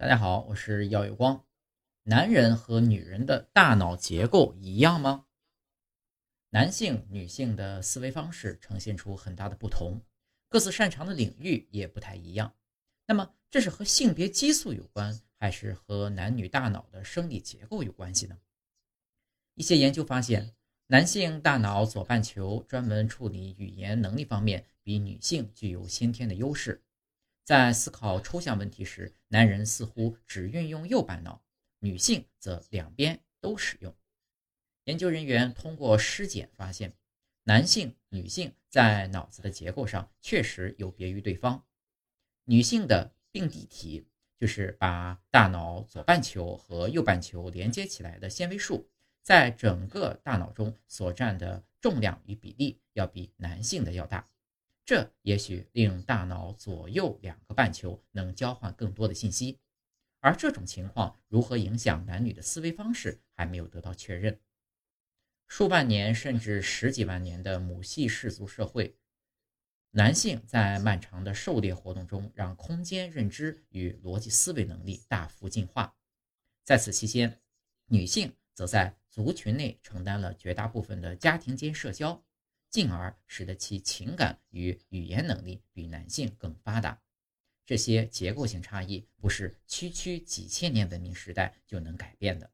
大家好，我是耀有光。男人和女人的大脑结构一样吗？男性、女性的思维方式呈现出很大的不同，各自擅长的领域也不太一样。那么，这是和性别激素有关，还是和男女大脑的生理结构有关系呢？一些研究发现，男性大脑左半球专门处理语言能力方面比女性具有先天的优势。在思考抽象问题时，男人似乎只运用右半脑，女性则两边都使用。研究人员通过尸检发现，男性、女性在脑子的结构上确实有别于对方。女性的并蒂体，就是把大脑左半球和右半球连接起来的纤维束，在整个大脑中所占的重量与比例要比男性的要大。这也许令大脑左右两个半球能交换更多的信息，而这种情况如何影响男女的思维方式还没有得到确认。数万年甚至十几万年的母系氏族社会，男性在漫长的狩猎活动中让空间认知与逻辑思维能力大幅进化，在此期间，女性则在族群内承担了绝大部分的家庭间社交。进而使得其情感与语言能力比男性更发达。这些结构性差异不是区区几千年文明时代就能改变的。